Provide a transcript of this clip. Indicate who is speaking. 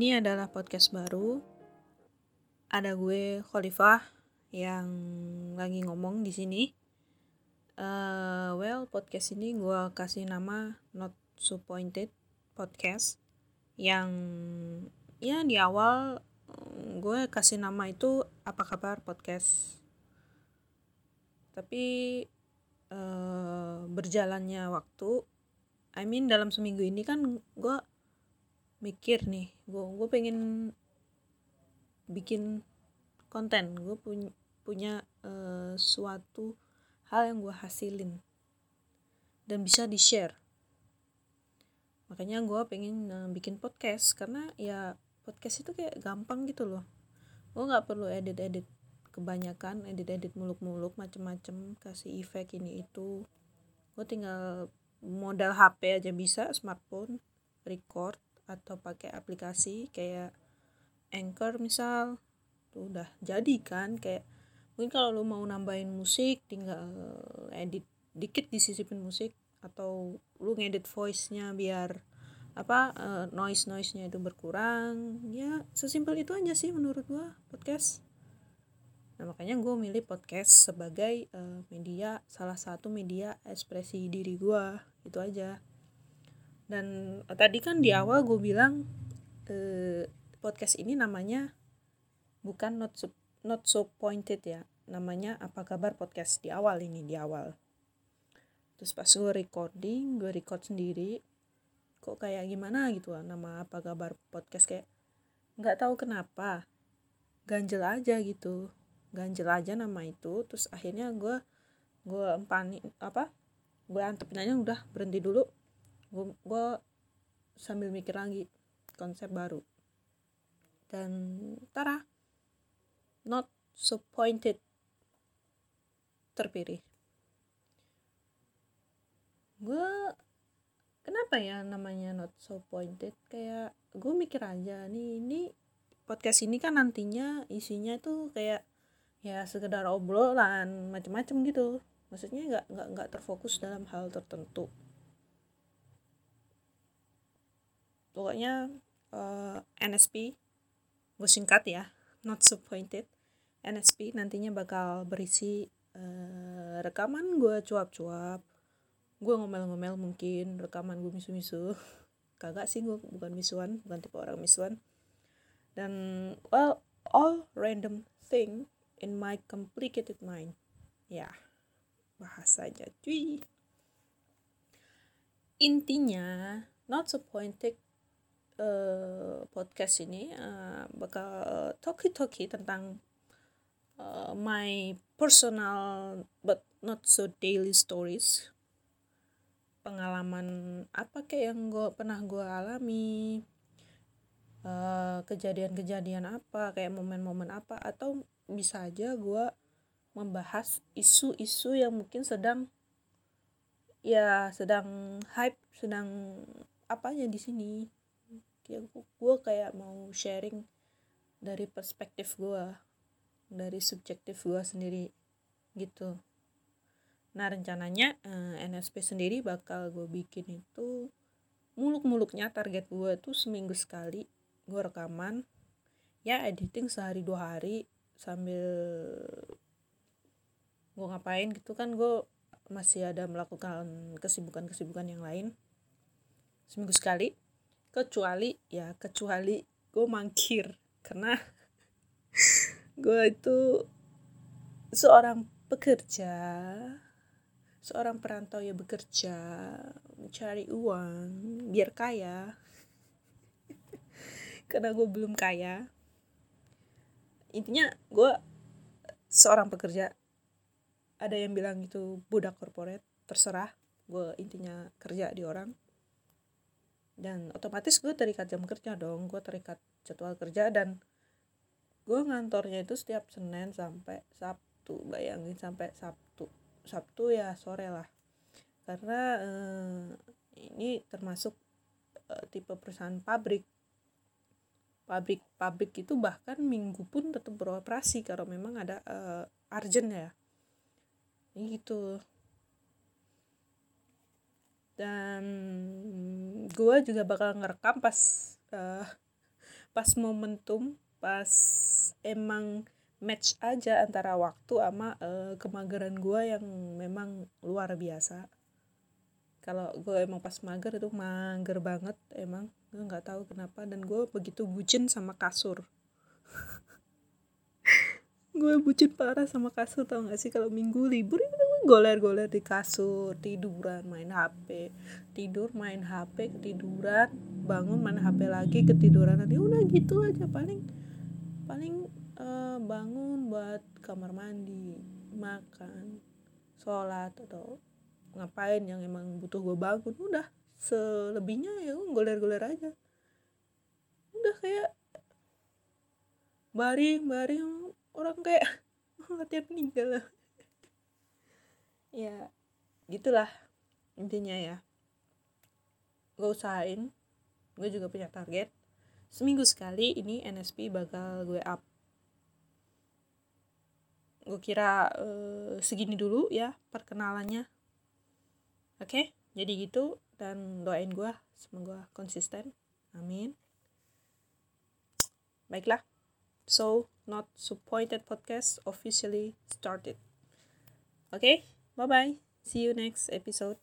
Speaker 1: Ini adalah podcast baru. Ada gue Khalifah yang lagi ngomong di sini. Uh, well, podcast ini gue kasih nama Not So Pointed Podcast yang ya di awal gue kasih nama itu apa kabar podcast. Tapi uh, berjalannya waktu, I mean dalam seminggu ini kan gue mikir nih gue gue pengen bikin konten. Gue punya punya uh, suatu hal yang gue hasilin dan bisa di share makanya gue pengen uh, bikin podcast karena ya podcast itu kayak gampang gitu loh. Gue nggak perlu edit edit kebanyakan edit edit muluk muluk macem-macem kasih efek ini itu. Gue tinggal modal HP aja bisa smartphone record atau pakai aplikasi kayak Anchor misal tuh udah jadi kan kayak mungkin kalau lu mau nambahin musik tinggal edit dikit disisipin musik atau lu ngedit voice-nya biar apa uh, eh, noise noise-nya itu berkurang ya sesimpel itu aja sih menurut gua podcast. Nah makanya gue milih podcast sebagai uh, media salah satu media ekspresi diri gua itu aja dan uh, tadi kan di awal gue bilang uh, podcast ini namanya bukan not so, not so pointed ya. Namanya apa kabar podcast di awal ini di awal. Terus pas gue recording gue record sendiri kok kayak gimana gitu lah nama apa kabar podcast kayak nggak tahu kenapa ganjel aja gitu. Ganjel aja nama itu terus akhirnya gue gue empani apa gue antepin aja udah berhenti dulu gue sambil mikir lagi konsep baru. Dan tara not so pointed terpilih. Gue kenapa ya namanya not so pointed kayak gue mikir aja nih ini podcast ini kan nantinya isinya tuh kayak ya sekedar obrolan macam-macam gitu. Maksudnya nggak nggak nggak terfokus dalam hal tertentu pokoknya uh, eh, NSP gue singkat ya not so pointed. NSP nantinya bakal berisi uh, rekaman gue cuap-cuap. Gue ngomel-ngomel mungkin rekaman gue misu-misu. Kagak sih gue bukan misuan bukan tipe orang misuan. Dan well all random thing in my complicated mind. Ya bahasanya cuy. Intinya not so pointed uh, podcast ini uh, bakal talky-talky tentang uh, my personal but not so daily stories. Pengalaman apa kayak yang gue pernah gue alami kejadian-kejadian uh, apa kayak momen-momen apa atau bisa aja gue membahas isu-isu yang mungkin sedang ya sedang hype sedang apanya di sini ya gue kayak mau sharing dari perspektif gue dari subjektif gue sendiri gitu. Nah rencananya eh, NSP sendiri bakal gue bikin itu muluk-muluknya target gue tuh seminggu sekali gue rekaman. Ya editing sehari dua hari sambil gue ngapain gitu kan gue masih ada melakukan kesibukan-kesibukan yang lain. Seminggu sekali kecuali ya kecuali gue mangkir. Karena gue itu seorang pekerja seorang perantau yang bekerja mencari uang biar kaya. Karena gue belum kaya. Intinya gue seorang pekerja. Ada yang bilang itu budak korporat terserah. Gue intinya kerja di orang dan otomatis gue terikat jam kerja dong gue terikat jadwal kerja dan gue ngantornya itu setiap senin sampai sabtu bayangin sampai sabtu sabtu ya sore lah. Karena eh, ini termasuk eh, tipe perusahaan pabrik. Pabrik pabrik itu bahkan minggu pun tetap beroperasi kalau memang ada uh, urgent ya. Gitu dan gue juga bakal ngerekam pas uh, pas momentum pas emang match aja antara waktu sama uh, kemageran gue yang memang luar biasa. Kalau gue emang pas mager itu mager banget emang gue nggak tahu kenapa. Dan gue begitu bucin sama kasur gue bucin parah sama kasur tau gak sih? Kalau minggu libur itu goler-goler di kasur tiduran main hp tidur main hp ketiduran bangun main hp lagi ketiduran. Nanti udah gitu aja. Paling paling uh, bangun buat kamar mandi makan sholat atau ngapain yang emang butuh gue bangun. Udah selebihnya ya goler-goler aja. Udah kayak baring-baring orang kayak latihan meninggal. Ya gitulah intinya ya. Gue usahain gue juga punya target. Seminggu sekali ini NSP bakal gue up. Gue kira uh, segini dulu ya perkenalannya. Oke okay? jadi gitu dan doain gue semoga konsisten. Amin. Baiklah So, Not Supported podcast officially started. Okay, bye bye. See you next episode.